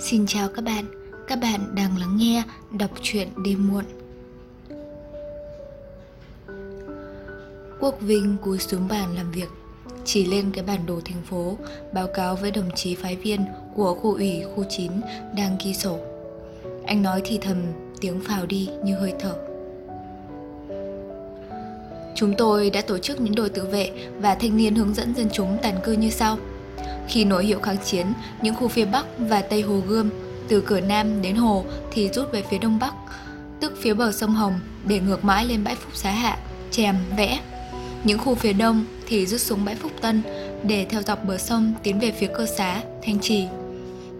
Xin chào các bạn, các bạn đang lắng nghe đọc truyện đêm muộn. Quốc Vinh cúi xuống bàn làm việc, chỉ lên cái bản đồ thành phố, báo cáo với đồng chí phái viên của khu ủy khu 9 đang ghi sổ. Anh nói thì thầm, tiếng phào đi như hơi thở. Chúng tôi đã tổ chức những đội tự vệ và thanh niên hướng dẫn dân chúng tàn cư như sau – khi nổi hiệu kháng chiến, những khu phía Bắc và Tây Hồ Gươm, từ cửa Nam đến Hồ thì rút về phía Đông Bắc, tức phía bờ sông Hồng để ngược mãi lên bãi Phúc Xá Hạ, Chèm, Vẽ. Những khu phía Đông thì rút xuống bãi Phúc Tân để theo dọc bờ sông tiến về phía Cơ Xá, Thanh Trì.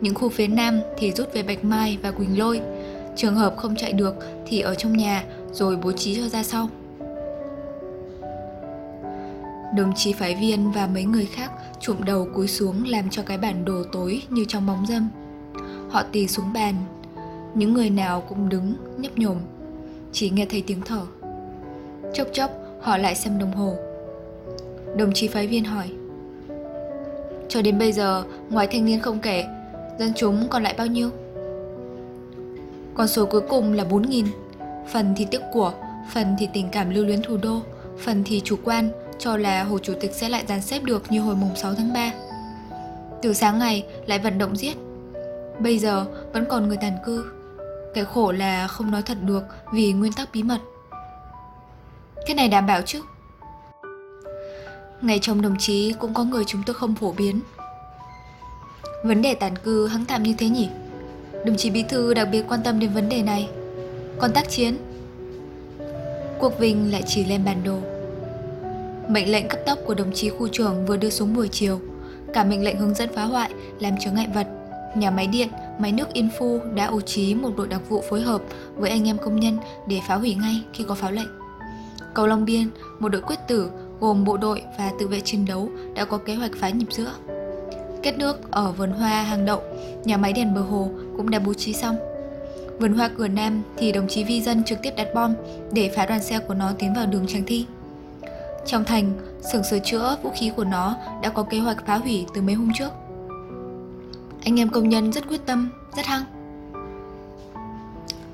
Những khu phía Nam thì rút về Bạch Mai và Quỳnh Lôi. Trường hợp không chạy được thì ở trong nhà rồi bố trí cho ra sau. Đồng chí phái viên và mấy người khác chụm đầu cúi xuống làm cho cái bản đồ tối như trong bóng dâm. Họ tì xuống bàn, những người nào cũng đứng, nhấp nhổm, chỉ nghe thấy tiếng thở. Chốc chốc họ lại xem đồng hồ. Đồng chí phái viên hỏi. Cho đến bây giờ, ngoài thanh niên không kể, dân chúng còn lại bao nhiêu? Con số cuối cùng là 4.000, phần thì tiếc của, phần thì tình cảm lưu luyến thủ đô, phần thì chủ quan, cho là Hồ Chủ tịch sẽ lại dàn xếp được như hồi mùng 6 tháng 3. Từ sáng ngày, lại vận động giết. Bây giờ, vẫn còn người tàn cư. Cái khổ là không nói thật được vì nguyên tắc bí mật. Cái này đảm bảo chứ? Ngày trong đồng chí cũng có người chúng tôi không phổ biến. Vấn đề tàn cư hắng tạm như thế nhỉ? Đồng chí Bí Thư đặc biệt quan tâm đến vấn đề này. Còn tác chiến? cuộc Vinh lại chỉ lên bản đồ Mệnh lệnh cấp tốc của đồng chí khu trưởng vừa đưa xuống buổi chiều. Cả mệnh lệnh hướng dẫn phá hoại, làm chướng ngại vật. Nhà máy điện, máy nước Yên Phu đã bố trí một đội đặc vụ phối hợp với anh em công nhân để phá hủy ngay khi có pháo lệnh. Cầu Long Biên, một đội quyết tử gồm bộ đội và tự vệ chiến đấu đã có kế hoạch phá nhịp giữa. Kết nước ở vườn hoa hàng đậu, nhà máy đèn bờ hồ cũng đã bố trí xong. Vườn hoa cửa Nam thì đồng chí Vi Dân trực tiếp đặt bom để phá đoàn xe của nó tiến vào đường Tràng Thi. Trong thành, xưởng sửa chữa vũ khí của nó đã có kế hoạch phá hủy từ mấy hôm trước. Anh em công nhân rất quyết tâm, rất hăng.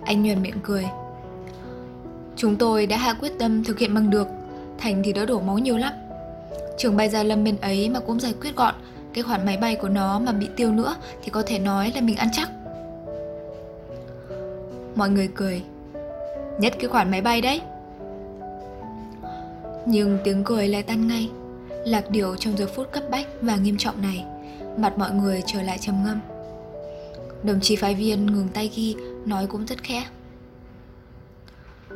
Anh nhuền miệng cười. Chúng tôi đã hạ quyết tâm thực hiện bằng được, thành thì đỡ đổ máu nhiều lắm. Trường bay ra lâm bên ấy mà cũng giải quyết gọn, cái khoản máy bay của nó mà bị tiêu nữa thì có thể nói là mình ăn chắc. Mọi người cười. Nhất cái khoản máy bay đấy. Nhưng tiếng cười lại tan ngay. Lạc điều trong giờ phút cấp bách và nghiêm trọng này Mặt mọi người trở lại trầm ngâm. Đồng chí phái viên ngừng tay ghi Nói cũng rất khẽ.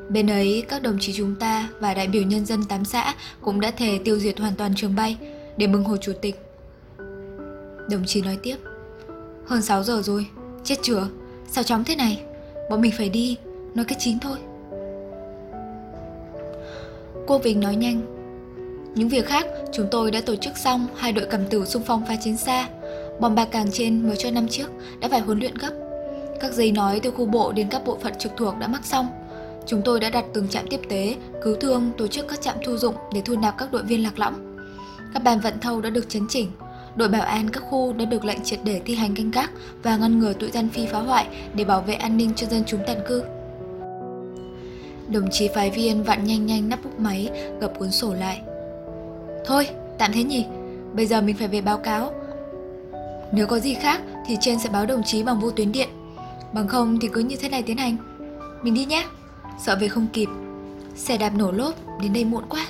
Bên ấy các đồng chí chúng ta Và đại biểu nhân dân tám xã Cũng đã thề tiêu diệt hoàn toàn trường bay Để mừng hồ chủ tịch. Đồng chí nói tiếp Hơn 6 giờ rồi, chết chưa? Sao chóng thế này? Bọn mình phải đi, nói cái chín thôi. Cô Vinh nói nhanh. Những việc khác chúng tôi đã tổ chức xong Hai đội cầm tử xung phong phá chiến xa. Bom ba càng trên mới cho năm trước Đã phải huấn luyện gấp. Các giấy nói từ khu bộ đến các bộ phận trực thuộc đã mắc xong. Chúng tôi đã đặt từng trạm tiếp tế, cứu thương, tổ chức các trạm thu dụng để thu nạp các đội viên lạc lõng. Các bàn vận thâu đã được chấn chỉnh, đội bảo an các khu đã được lệnh triệt để thi hành canh gác và ngăn ngừa tụi dân phi phá hoại để bảo vệ an ninh cho dân chúng tàn cư. Đồng chí phái viên vặn nhanh nhanh nắp bút máy, gập cuốn sổ lại. Thôi, tạm thế nhỉ, bây giờ mình phải về báo cáo. Nếu có gì khác thì trên sẽ báo đồng chí bằng vô tuyến điện. Bằng không thì cứ như thế này tiến hành. Mình đi nhé, sợ về không kịp. Xe đạp nổ lốp, đến đây muộn quá.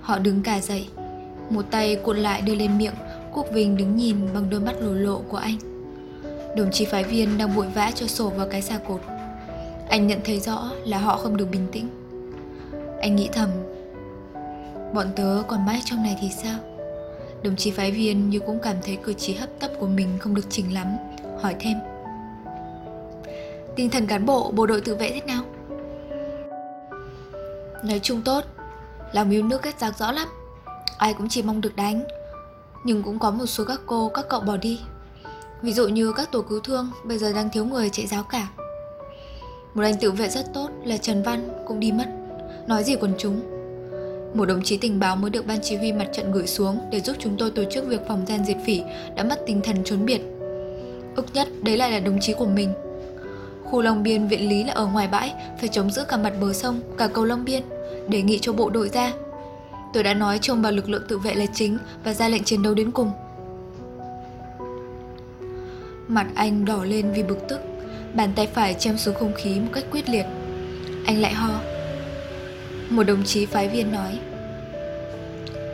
Họ đứng cả dậy, một tay cuộn lại đưa lên miệng, Quốc Vinh đứng nhìn bằng đôi mắt lồ lộ của anh. Đồng chí phái viên đang vội vã cho sổ vào cái xa cột. Anh nhận thấy rõ là họ không được bình tĩnh. Anh nghĩ thầm Bọn tớ còn mãi trong này thì sao? Đồng chí phái viên như cũng cảm thấy cử chỉ hấp tấp của mình không được chỉnh lắm Hỏi thêm. Tinh thần cán bộ bộ đội tự vệ thế nào? Nói chung tốt Lòng yêu nước kết giác rõ lắm. Ai cũng chỉ mong được đánh Nhưng cũng có một số các cô, các cậu bỏ đi. Ví dụ như các tổ cứu thương Bây giờ đang thiếu người chạy giáo cả một anh tự vệ rất tốt là Trần Văn cũng đi mất. Nói gì quần chúng? Một đồng chí tình báo mới được ban chỉ huy mặt trận gửi xuống Để giúp chúng tôi tổ chức việc phòng gian diệt phỉ Đã mất tinh thần trốn biệt. Ức nhất đấy lại là đồng chí của mình. Khu Long Biên viện lý là ở ngoài bãi Phải chống giữ cả mặt bờ sông, cả cầu Long Biên Đề nghị cho bộ đội ra. Tôi đã nói trông vào lực lượng tự vệ là chính Và ra lệnh chiến đấu đến cùng. Mặt anh đỏ lên vì bực tức. Bàn tay phải chém xuống không khí một cách quyết liệt. Anh lại ho. Một đồng chí phái viên nói.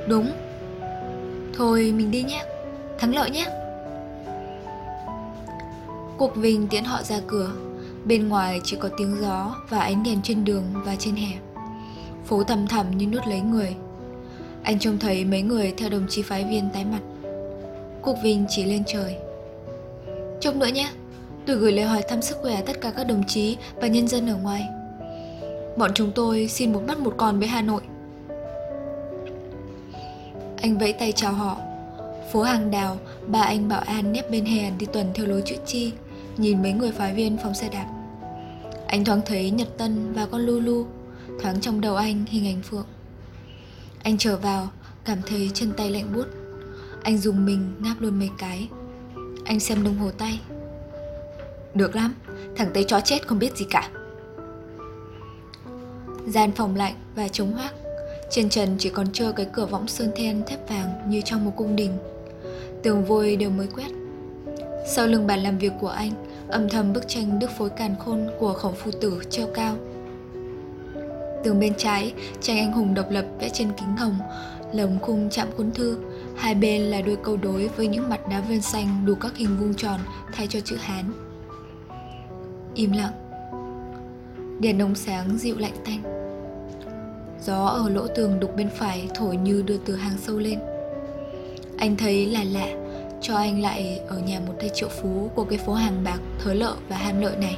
Đúng. Thôi mình đi nhé. Thắng lợi nhé. Cuộc Vinh tiễn họ ra cửa. Bên ngoài chỉ có tiếng gió và ánh đèn trên đường và trên hè. Phố thầm thầm như nuốt lấy người. Anh trông thấy mấy người theo đồng chí phái viên tái mặt. Cục Vinh chỉ lên trời. Trông nữa nhé. Tôi gửi lời hỏi thăm sức khỏe tất cả các đồng chí và nhân dân ở ngoài. Bọn chúng tôi xin một mắt một con với Hà Nội. Anh vẫy tay chào họ. Phố hàng đào, ba anh bảo an nép bên hè đi tuần theo lối chữ chi Nhìn mấy người phái viên phóng xe đạp. Anh thoáng thấy Nhật Tân và con Lulu Thoáng trong đầu anh hình ảnh Phượng. Anh trở vào Cảm thấy chân tay lạnh buốt. Anh dùng mình ngáp luôn mấy cái. Anh xem đồng hồ tay. Được lắm Thằng Tây chó chết không biết gì cả. Gian phòng lạnh và trống hoác. Trên trần chỉ còn trơ cái cửa võng sơn then thép vàng như trong một cung đình. Tường vôi đều mới quét. Sau lưng bàn làm việc của anh Âm thầm bức tranh đức phối càn khôn của khổng phu tử treo cao. Tường bên trái, tranh anh hùng độc lập vẽ trên kính hồng Lồng khung chạm cuốn thư. Hai bên là đôi câu đối với những mặt đá vân xanh đủ các hình vuông tròn thay cho chữ Hán. Im lặng Đèn nông sáng dịu lạnh tanh Gió ở lỗ tường đục bên phải thổi như đưa từ hàng sâu lên Anh thấy là lạ Cho anh lại ở nhà một tay triệu phú của cái phố hàng bạc thớ lợ và ham lợi này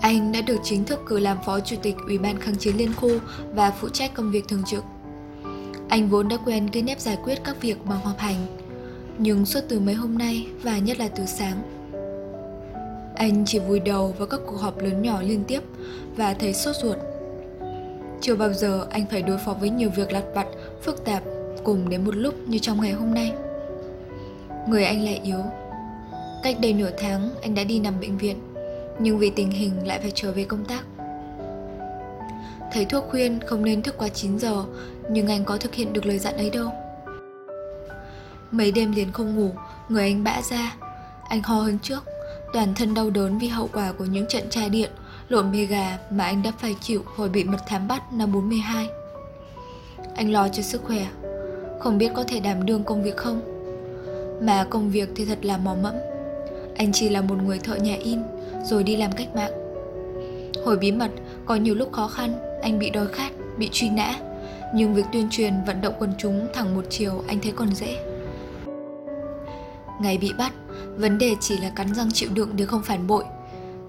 anh đã được chính thức cử làm phó chủ tịch Ủy ban kháng chiến liên khu và phụ trách công việc thường trực. Anh vốn đã quen cái nếp giải quyết các việc bằng họp hành, nhưng suốt từ mấy hôm nay và nhất là từ sáng. Anh chỉ vùi đầu vào các cuộc họp lớn nhỏ liên tiếp và thấy sốt ruột. Chưa bao giờ anh phải đối phó với nhiều việc lặt vặt, phức tạp cùng đến một lúc như trong ngày hôm nay. Người anh lại yếu. Cách đây nửa tháng anh đã đi nằm bệnh viện nhưng vì tình hình lại phải trở về công tác. Thầy thuốc khuyên không nên thức quá 9 giờ, nhưng anh có thực hiện được lời dặn ấy đâu. Mấy đêm liền không ngủ, người anh bã ra. Anh ho hơn trước, toàn thân đau đớn vì hậu quả của những trận tra điện, lộn bê gà mà anh đã phải chịu hồi bị mật thám bắt năm 42. Anh lo cho sức khỏe, không biết có thể đảm đương công việc không. Mà công việc thì thật là mò mẫm. Anh chỉ là một người thợ nhà in, rồi đi làm cách mạng. Hồi bí mật, có nhiều lúc khó khăn, anh bị đói khát, bị truy nã. Nhưng việc tuyên truyền vận động quần chúng thẳng một chiều anh thấy còn dễ. Ngày bị bắt, vấn đề chỉ là cắn răng chịu đựng để không phản bội.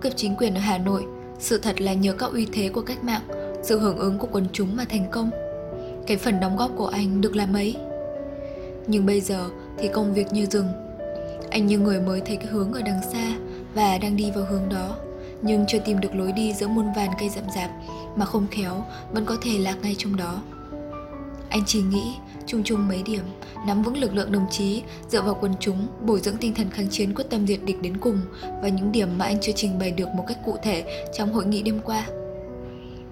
Cướp chính quyền ở Hà Nội, sự thật là nhờ các uy thế của cách mạng, sự hưởng ứng của quần chúng mà thành công. Cái phần đóng góp của anh được là mấy. Nhưng bây giờ thì công việc như rừng. Anh như người mới thấy cái hướng ở đằng xa và đang đi vào hướng đó nhưng chưa tìm được lối đi giữa muôn vàn cây rậm rạp mà không khéo vẫn có thể lạc ngay trong đó anh chỉ nghĩ chung chung mấy điểm, nắm vững lực lượng đồng chí, dựa vào quần chúng, bồi dưỡng tinh thần kháng chiến quyết tâm diệt địch đến cùng và những điểm mà anh chưa trình bày được một cách cụ thể trong hội nghị đêm qua.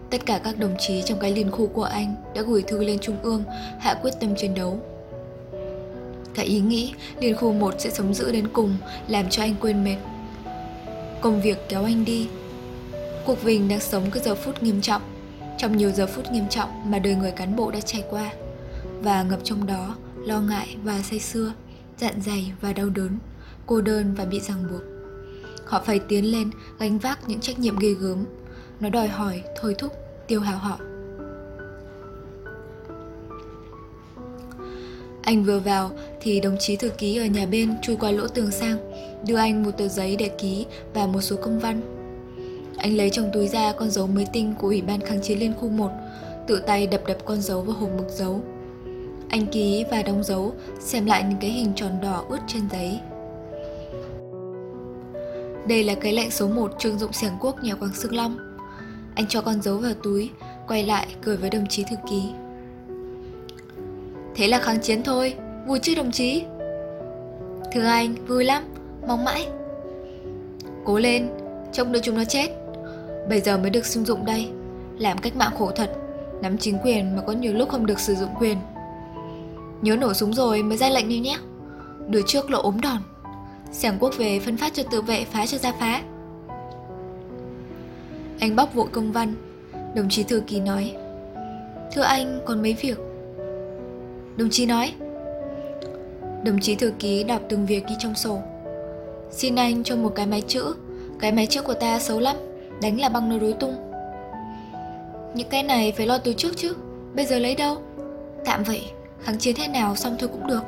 Tất cả các đồng chí trong cái liên khu của anh đã gửi thư lên trung ương, hạ quyết tâm chiến đấu. Cả ý nghĩ liên khu 1 sẽ sống giữ đến cùng làm cho anh quên mệt. Công việc kéo anh đi. Cuộc Vinh đang sống cái giờ phút nghiêm trọng, Trong nhiều giờ phút nghiêm trọng mà đời người cán bộ đã trải qua. Và ngập trong đó lo ngại và say xưa Dạn dày và đau đớn Cô đơn và bị ràng buộc Họ phải tiến lên gánh vác những trách nhiệm ghê gớm Nó đòi hỏi, thôi thúc, tiêu hào họ Anh vừa vào thì đồng chí thư ký ở nhà bên chui qua lỗ tường sang, đưa anh một tờ giấy để ký và một số công văn. Anh lấy trong túi ra con dấu mới tinh của Ủy ban kháng chiến liên khu 1, tự tay đập đập con dấu vào hộp mực dấu. Anh ký và đóng dấu, xem lại những cái hình tròn đỏ ướt trên giấy. Đây là cái lệnh số 1 trương dụng xiềng quốc nhà quang Sương Long. Anh cho con dấu vào túi, quay lại cười với đồng chí thư ký. Thế là kháng chiến thôi, vui chứ đồng chí? Thưa anh, vui lắm, mong mãi Cố lên, trông đợi chúng nó chết Bây giờ mới được sử dụng đây Làm cách mạng khổ thật Nắm chính quyền mà có nhiều lúc không được sử dụng quyền Nhớ nổ súng rồi mới ra lệnh đi nhé. Đứa trước lộ ốm đòn. Sẻng quốc về phân phát cho tự vệ, phá cho ra phá. Anh bóc vội công văn. Đồng chí thư ký nói, Thưa anh, còn mấy việc? Đồng chí nói, Đồng chí thư ký đọc từng việc ghi trong sổ. Xin anh cho một cái máy chữ. Cái máy chữ của ta xấu lắm, Đánh là băng nó rối tung. Những cái này phải lo từ trước chứ. Bây giờ lấy đâu? Tạm vậy. Kháng chiến thế nào xong thôi cũng được.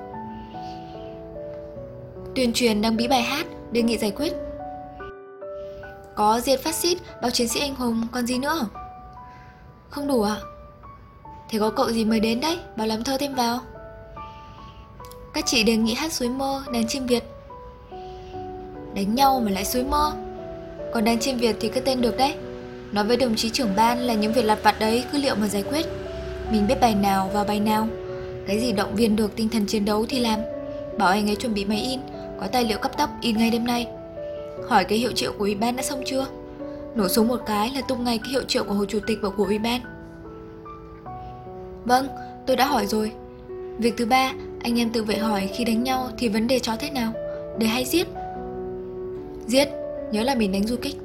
Tuyên truyền đăng bí bài hát, Đề nghị giải quyết. Có diệt phát xít, Báo chiến sĩ anh hùng, Còn gì nữa? Không đủ ạ. À? Thế có cậu gì mới đến đấy, Bảo làm thơ thêm vào. Các chị đề nghị hát suối mơ, Đàn chim Việt. Đánh nhau mà lại suối mơ. Còn đàn chim Việt thì cứ tên được đấy. Nói với đồng chí trưởng ban là những việc lặt vặt đấy, Cứ liệu mà giải quyết. Mình biết bài nào vào bài nào. Cái gì động viên được tinh thần chiến đấu thì làm. Bảo anh ấy chuẩn bị máy in Có tài liệu cấp tốc in ngay đêm nay. Hỏi cái hiệu triệu của ủy ban đã xong chưa? Nổ súng một cái là tung ngay cái hiệu triệu của Hồ Chủ tịch và của ủy ban. Vâng, tôi đã hỏi rồi. Việc thứ ba, anh em tự vệ hỏi khi đánh nhau thì vấn đề chó thế nào? Để hay giết? Giết, nhớ là mình đánh du kích.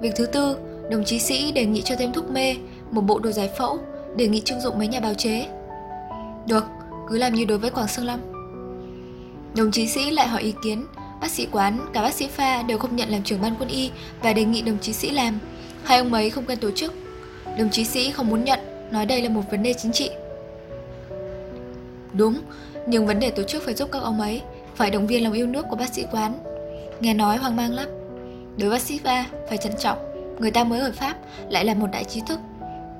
Việc thứ tư, đồng chí sĩ đề nghị cho thêm thuốc mê Một bộ đồ giải phẫu. Đề nghị trưng dụng mấy nhà bào chế. Được, cứ làm như đối với Quảng Sương Long Đồng chí sĩ lại hỏi ý kiến. Bác sĩ quán, cả bác sĩ pha đều không nhận làm trưởng ban quân y Và đề nghị đồng chí sĩ làm. Hai ông ấy không cần tổ chức. Đồng chí sĩ không muốn nhận Nói đây là một vấn đề chính trị. Đúng, nhưng vấn đề tổ chức phải giúp các ông ấy Phải động viên lòng yêu nước của bác sĩ quán. Nghe nói hoang mang lắm. Đối bác sĩ pha phải trân trọng. Người ta mới ở Pháp lại là một đại trí thức.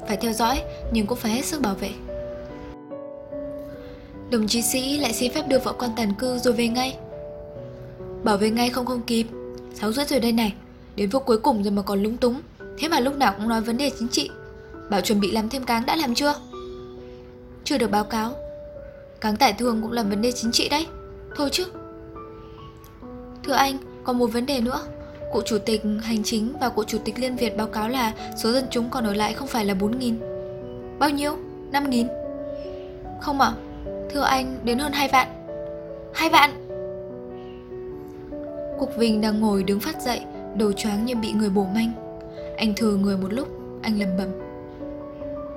Phải theo dõi nhưng cũng phải hết sức bảo vệ. Đồng chí sĩ lại xin phép đưa vợ con tàn cư rồi về ngay. Bảo vệ ngay không không kịp. Sáu rưỡi rồi đây này. Đến phút cuối cùng rồi mà còn lúng túng. Thế mà lúc nào cũng nói vấn đề chính trị. Bảo chuẩn bị làm thêm cáng đã làm chưa? Chưa được báo cáo. Cáng tải thường cũng là vấn đề chính trị đấy. Thôi chứ. Thưa anh, còn một vấn đề nữa. Cụ chủ tịch hành chính và cụ chủ tịch Liên Việt báo cáo là số dân chúng còn ở lại không phải là 4.000 Bao nhiêu? 5.000 Không ạ, à? thưa anh đến hơn 2 vạn. 2 vạn. Cục Vinh đang ngồi đứng phát dậy Đầu choáng như bị người bổ manh. Anh thừa người một lúc Anh lầm bầm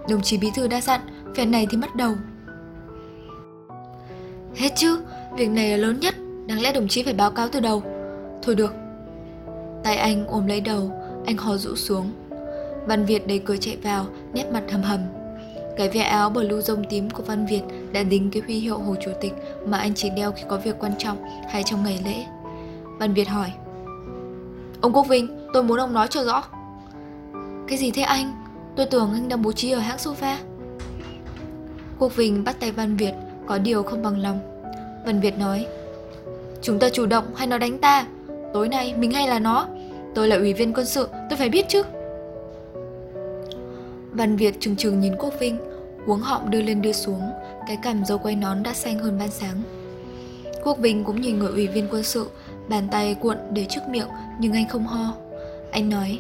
Đồng chí bí thư đã dặn Phen này thì mất đầu. Hết chứ Việc này là lớn nhất Đáng lẽ đồng chí phải báo cáo từ đầu. Thôi được. Tay anh ôm lấy đầu Anh hò rũ xuống. Văn Việt đầy cửa chạy vào Nét mặt hầm hầm. Cái ve áo blue rông tím của Văn Việt Đã đính cái huy hiệu Hồ Chủ tịch Mà anh chỉ đeo khi có việc quan trọng Hay trong ngày lễ. Văn Việt hỏi. Ông Quốc Vinh tôi muốn ông nói cho rõ. Cái gì thế anh? Tôi tưởng anh đang bố trí ở hãng sofa. Quốc Vinh bắt tay Văn Việt Có điều không bằng lòng. Văn Việt nói. Chúng ta chủ động hay nó đánh ta? Tối nay mình hay là nó Tôi là ủy viên quân sự, tôi phải biết chứ. Văn Việt trừng trừng nhìn Quốc Vinh Uống họng đưa lên đưa xuống, Cái cằm dâu quay nón đã xanh hơn ban sáng. Quốc Vinh cũng nhìn người ủy viên quân sự, Bàn tay cuộn để trước miệng, Nhưng anh không ho. Anh nói,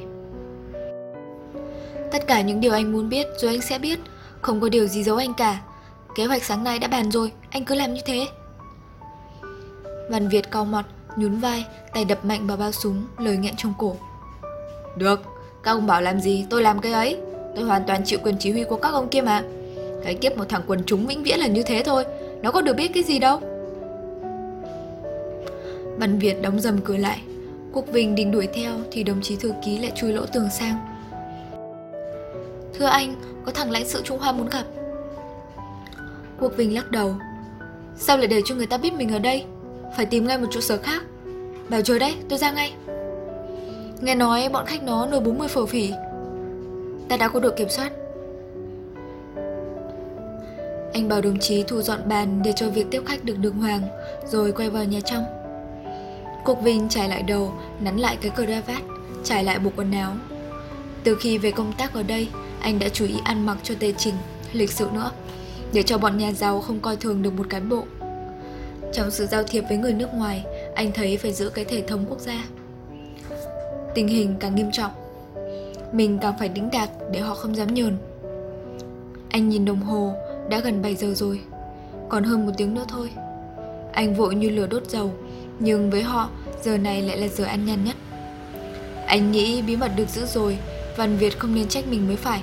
Tất cả những điều anh muốn biết, rồi anh sẽ biết. Không có điều gì giấu anh cả. Kế hoạch sáng nay đã bàn rồi, Anh cứ làm như thế. Văn Việt cau mặt Nhún vai, Tay đập mạnh vào bao súng, Lời nghẹn trong cổ. Được, Các ông bảo làm gì, tôi làm cái ấy. Tôi hoàn toàn chịu quyền chỉ huy của các ông kia mà. Cái kiếp một thằng quần chúng vĩnh viễn là như thế thôi, Nó có được biết cái gì đâu. Văn Việt đóng dầm cửa lại. Quốc Vinh định đuổi theo Thì đồng chí thư ký lại chui lỗ tường sang. Thưa anh, Có thằng lãnh sự Trung Hoa muốn gặp. Quốc Vinh lắc đầu. Sao lại để cho người ta biết mình ở đây? Phải tìm ngay một trụ sở khác. Bảo chờ đấy tôi ra ngay. Nghe nói bọn khách nó nồi 40 phở phỉ. Ta đã có đội kiểm soát. Anh bảo đồng chí thu dọn bàn để cho việc tiếp khách được đường hoàng Rồi quay vào nhà trong. Cục Vinh trải lại đầu, nắn lại cái cờ vát, trải lại bộ quần áo. Từ khi về công tác ở đây, anh đã chú ý ăn mặc cho tề trình, lịch sự nữa Để cho bọn nhà giàu không coi thường được một cán bộ. Trong sự giao thiệp với người nước ngoài, anh thấy phải giữ cái thể thống quốc gia. Tình hình càng nghiêm trọng, mình càng phải đính đạc để họ không dám nhờn. Anh nhìn đồng hồ, đã gần 7 giờ rồi, còn hơn một tiếng nữa thôi. Anh vội như lửa đốt dầu, nhưng với họ, giờ này lại là giờ ăn nhàn nhất. Anh nghĩ bí mật được giữ rồi, Văn Việt không nên trách mình mới phải.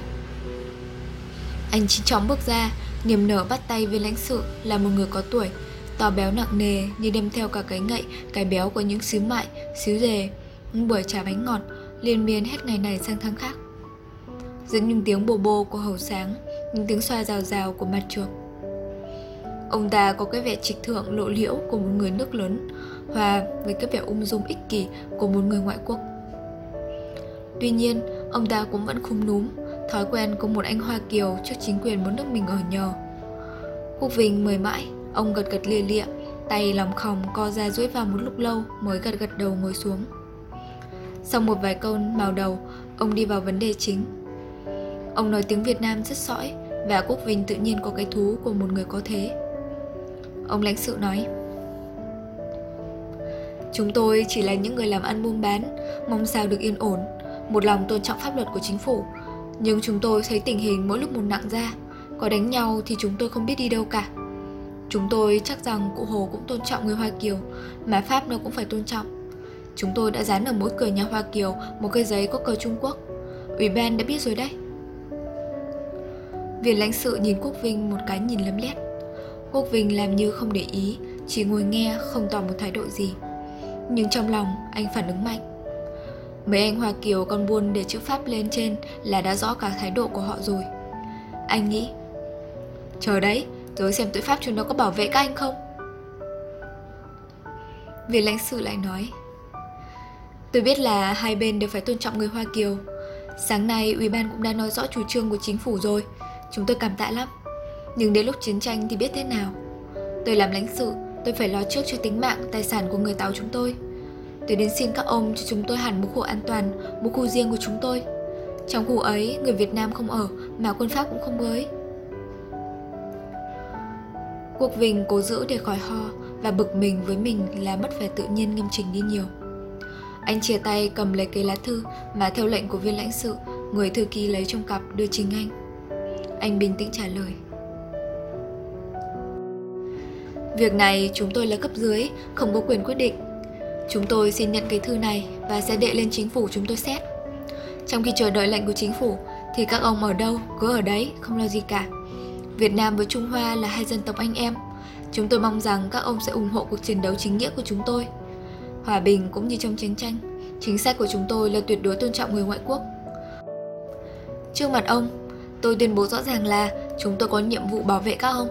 Anh chỉ chóng bước ra, niềm nở bắt tay với lãnh sự là một người có tuổi, to béo nặng nề như đem theo cả cái ngậy, cái béo của những xíu mại, xíu dề, những buổi trà bánh ngọt, liên miên hết ngày này sang tháng khác. Giữa những tiếng bồ bô của hầu sáng, những tiếng xoa rào rào của mặt chuột. Ông ta có cái vẻ trịch thượng lộ liễu của một người nước lớn, hòa với cái vẻ ung dung ích kỷ của một người ngoại quốc. Tuy nhiên, ông ta cũng vẫn khung núm, thói quen của một anh Hoa Kiều trước chính quyền muốn nước mình ở nhờ. Quốc Vinh mời mãi, ông gật gật lia lịa, tay lòng khòng co ra duỗi vào một lúc lâu mới gật gật đầu ngồi xuống. Sau một vài câu màu đầu, ông đi vào vấn đề chính. Ông nói tiếng Việt Nam rất sõi và Quốc Vinh tự nhiên có cái thú của một người có thế. Ông lãnh sự nói Chúng tôi chỉ là những người làm ăn buôn bán, mong sao được yên ổn, một lòng tôn trọng pháp luật của chính phủ. Nhưng chúng tôi thấy tình hình mỗi lúc một nặng ra, có đánh nhau thì chúng tôi không biết đi đâu cả. Chúng tôi chắc rằng cụ Hồ cũng tôn trọng người Hoa Kiều, mà Pháp nó cũng phải tôn trọng. Chúng tôi đã dán ở mỗi cửa nhà Hoa Kiều một cây giấy có cờ Trung Quốc. Ủy ban đã biết rồi đấy. Viên lãnh sự nhìn Quốc Vinh một cái nhìn lấm lét. Quốc Vinh làm như không để ý, chỉ ngồi nghe không tỏ một thái độ gì. Nhưng trong lòng anh phản ứng mạnh. Mấy anh Hoa Kiều còn buôn để chữ Pháp lên trên là đã rõ cả thái độ của họ rồi. Anh nghĩ, chờ đấy, rồi xem tội Pháp chúng nó có bảo vệ các anh không? Viên lãnh sự lại nói, tôi biết là hai bên đều phải tôn trọng người Hoa Kiều. Sáng nay Ủy ban cũng đã nói rõ chủ trương của chính phủ rồi, chúng tôi cảm tạ lắm. Nhưng đến lúc chiến tranh thì biết thế nào Tôi làm lãnh sự Tôi phải lo trước cho tính mạng, tài sản của người Tàu chúng tôi Tôi đến xin các ông cho chúng tôi hẳn một khu an toàn Một khu riêng của chúng tôi Trong khu ấy, người Việt Nam không ở Mà quân Pháp cũng không với Quốc Vinh cố giữ để khỏi ho Và bực mình với mình là mất vẻ tự nhiên nghiêm chỉnh đi nhiều Anh chia tay cầm lấy cây lá thư Mà theo lệnh của viên lãnh sự Người thư ký lấy trong cặp đưa trình anh Anh bình tĩnh trả lời Việc này chúng tôi là cấp dưới, không có quyền quyết định. Chúng tôi xin nhận cái thư này và sẽ đệ lên chính phủ chúng tôi xét. Trong khi chờ đợi lệnh của chính phủ thì các ông ở đâu cứ ở đấy, không lo gì cả. Việt Nam với Trung Hoa là hai dân tộc anh em. Chúng tôi mong rằng các ông sẽ ủng hộ cuộc chiến đấu chính nghĩa của chúng tôi. Hòa bình cũng như trong chiến tranh, chính sách của chúng tôi là tuyệt đối tôn trọng người ngoại quốc. Trước mặt ông, tôi tuyên bố rõ ràng là chúng tôi có nhiệm vụ bảo vệ các ông.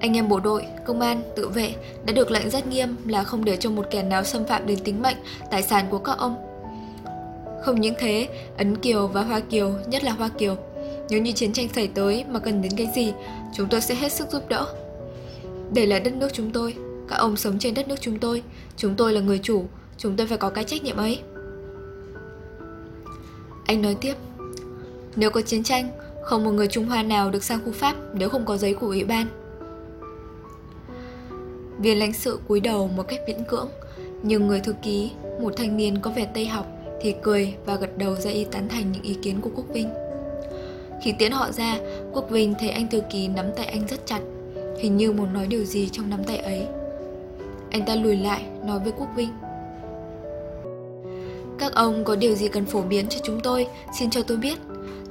Anh em bộ đội, công an, tự vệ đã được lệnh rất nghiêm là không để cho một kẻ nào xâm phạm đến tính mệnh, tài sản của các ông. Không những thế, Ấn Kiều và Hoa Kiều, nhất là Hoa Kiều, nếu như chiến tranh xảy tới mà cần đến cái gì, chúng tôi sẽ hết sức giúp đỡ. Đây là đất nước chúng tôi, các ông sống trên đất nước chúng tôi, chúng tôi là người chủ, chúng tôi phải có cái trách nhiệm ấy. Anh nói tiếp, nếu có chiến tranh, không một người Trung Hoa nào được sang khu Pháp nếu không có giấy của ủy ban. Viên lãnh sự cúi đầu một cách miễn cưỡng, nhưng người thư ký, một thanh niên có vẻ tây học, thì cười và gật đầu ra y tán thành những ý kiến của Quốc Vinh. Khi tiễn họ ra, Quốc Vinh thấy anh thư ký nắm tay anh rất chặt, hình như muốn nói điều gì trong nắm tay ấy. Anh ta lùi lại, nói với Quốc Vinh. Các ông có điều gì cần phổ biến cho chúng tôi, xin cho tôi biết.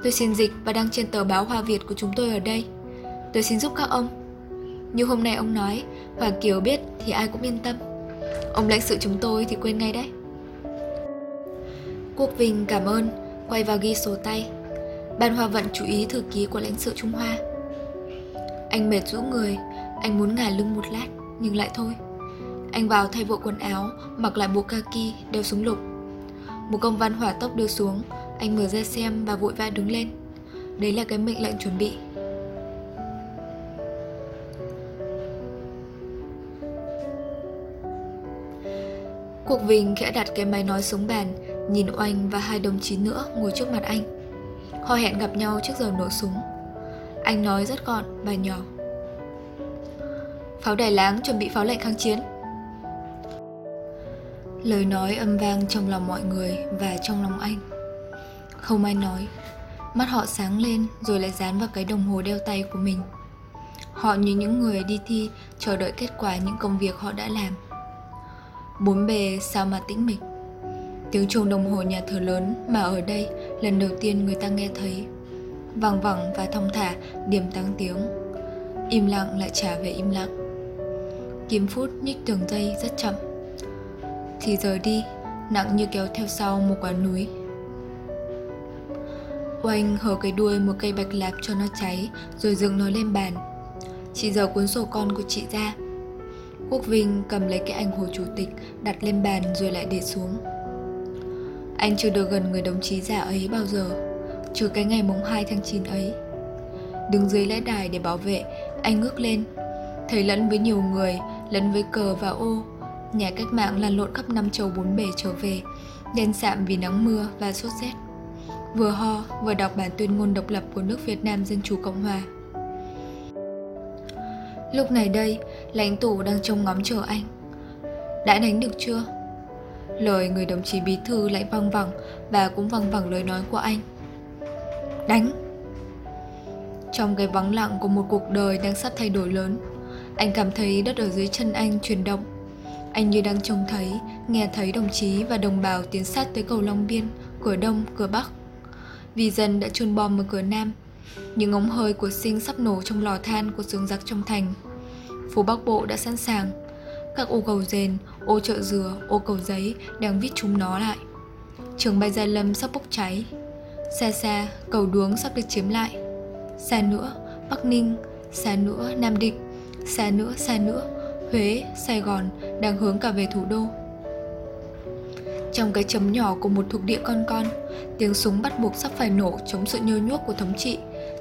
Tôi xin dịch và đăng trên tờ báo Hoa Việt của chúng tôi ở đây. Tôi xin giúp các ông. Như hôm nay ông nói, Hoàng Kiều biết thì ai cũng yên tâm. Ông lãnh sự chúng tôi thì quên ngay đấy. Quốc Vinh cảm ơn, quay vào ghi sổ tay. Ban Hoa Vận chú ý thư ký của lãnh sự Trung Hoa. Anh mệt rũ người, anh muốn ngả lưng một lát, nhưng lại thôi. Anh vào thay bộ quần áo, mặc lại bộ kaki, đeo súng lục. Một công văn hỏa tốc đưa xuống, anh mở ra xem và vội vã đứng lên. Đấy là cái mệnh lệnh chuẩn bị. Cuộc Vinh khẽ đặt cái máy nói xuống bàn, nhìn Oanh và hai đồng chí nữa ngồi trước mặt anh. Họ hẹn gặp nhau trước giờ nổ súng. Anh nói rất gọn và nhỏ. Pháo đài láng chuẩn bị pháo lệnh kháng chiến. Lời nói âm vang trong lòng mọi người và trong lòng anh. Không ai nói. Mắt họ sáng lên rồi lại dán vào cái đồng hồ đeo tay của mình. Họ như những người đi thi, chờ đợi kết quả những công việc họ đã làm. Bốn bề sao mà tĩnh mịch. Tiếng chuông đồng hồ nhà thờ lớn mà ở đây lần đầu tiên người ta nghe thấy. vang vẳng và thong thả điểm tăng tiếng. Im lặng lại trả về im lặng. Kim phút nhích tường dây rất chậm. Thì rời đi, nặng như kéo theo sau một quả núi. Oanh hở cái đuôi một cây bạch lạp cho nó cháy rồi dựng nó lên bàn. Chị giờ cuốn sổ con của chị ra. Quốc Vinh cầm lấy cái ảnh hồ chủ tịch đặt lên bàn rồi lại để xuống. Anh chưa được gần người đồng chí già ấy bao giờ, trừ cái ngày mùng 2 tháng 9 ấy. Đứng dưới lễ đài để bảo vệ, anh ngước lên, thấy lẫn với nhiều người, lẫn với cờ và ô, nhà cách mạng lăn lộn khắp năm châu bốn bể trở về, đen sạm vì nắng mưa và sốt rét. Vừa ho, vừa đọc bản tuyên ngôn độc lập của nước Việt Nam Dân Chủ Cộng Hòa. Lúc này đây, lãnh tụ đang trông ngóng chờ anh. Đã đánh được chưa? Lời người đồng chí bí thư lại văng vẳng và cũng văng vẳng lời nói của anh. Đánh! Trong cái vắng lặng của một cuộc đời đang sắp thay đổi lớn, anh cảm thấy đất ở dưới chân anh chuyển động. Anh như đang trông thấy, nghe thấy đồng chí và đồng bào tiến sát tới cầu Long Biên, cửa Đông, cửa Bắc. Vì dân đã chôn bom ở cửa Nam, những ống hơi của sinh sắp nổ trong lò than của xương giặc trong thành. Phố Bắc Bộ đã sẵn sàng. Các ô cầu rền, ô chợ dừa, ô cầu giấy đang viết chúng nó lại. Trường bay Gia Lâm sắp bốc cháy. Xa xa, cầu đuống sắp được chiếm lại. Xa nữa, Bắc Ninh, xa nữa, Nam Định, xa nữa, xa nữa, Huế, Sài Gòn đang hướng cả về thủ đô. Trong cái chấm nhỏ của một thuộc địa con con, tiếng súng bắt buộc sắp phải nổ chống sự nhơ nhuốc của thống trị,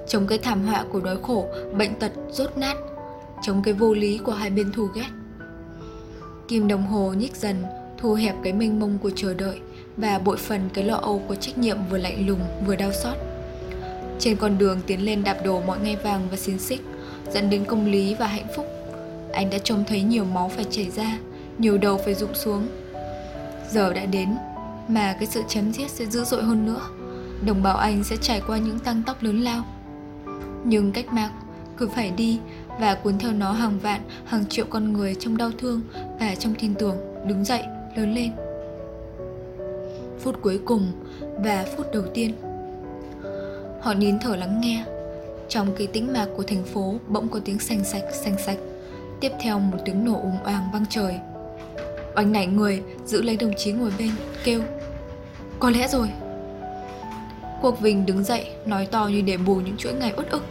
chống cái thảm họa của đói khổ, bệnh tật, rốt nát, chống cái vô lý của hai bên thù ghét. Kim đồng hồ nhích dần, thu hẹp cái mênh mông của chờ đợi và bội phần cái lo âu của trách nhiệm vừa lạnh lùng vừa đau xót. Trên con đường tiến lên đạp đổ mọi ngai vàng và xiên xích, dẫn đến công lý và hạnh phúc, anh đã trông thấy nhiều máu phải chảy ra, nhiều đầu phải rụng xuống. Giờ đã đến, mà cái sự chém giết sẽ dữ dội hơn nữa. Đồng bào anh sẽ trải qua những tăng tóc lớn lao. Nhưng cách mạng cứ phải đi và cuốn theo nó hàng vạn, hàng triệu con người trong đau thương và trong tin tưởng đứng dậy, lớn lên. Phút cuối cùng và phút đầu tiên. Họ nín thở lắng nghe. Trong cái tĩnh mạc của thành phố bỗng có tiếng xanh sạch, xanh sạch. Tiếp theo một tiếng nổ ùng oàng vang trời. Oanh nảy người, giữ lấy đồng chí ngồi bên, kêu Có lẽ rồi Quốc Vinh đứng dậy, nói to như để bù những chuỗi ngày uất ức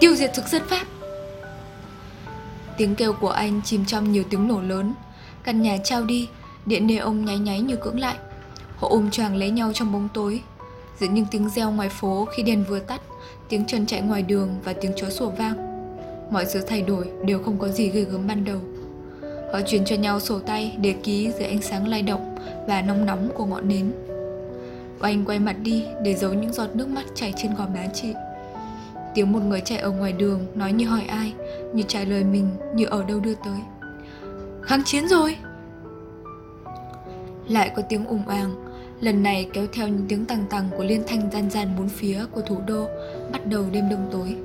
Tiêu diệt thực dân Pháp Tiếng kêu của anh chìm trong nhiều tiếng nổ lớn. Căn nhà trao đi, Điện nê ông nháy nháy như cưỡng lại. Họ ôm choàng lấy nhau trong bóng tối. Giữa những tiếng reo ngoài phố khi đèn vừa tắt, Tiếng chân chạy ngoài đường và tiếng chó sủa vang. Mọi sự thay đổi đều không có gì ghê gớm ban đầu. Họ truyền cho nhau sổ tay để ký dưới ánh sáng lay động và nóng nóng của ngọn nến. Oanh quay mặt đi để giấu những giọt nước mắt chảy trên gò má chị. Tiếng một người chạy ở ngoài đường, nói như hỏi ai, Như trả lời mình, như ở đâu đưa tới. Kháng chiến rồi! Lại có tiếng ủng àng, Lần này kéo theo những tiếng tằng tằng của liên thanh gian gian bốn phía của thủ đô, Bắt đầu đêm đông tối.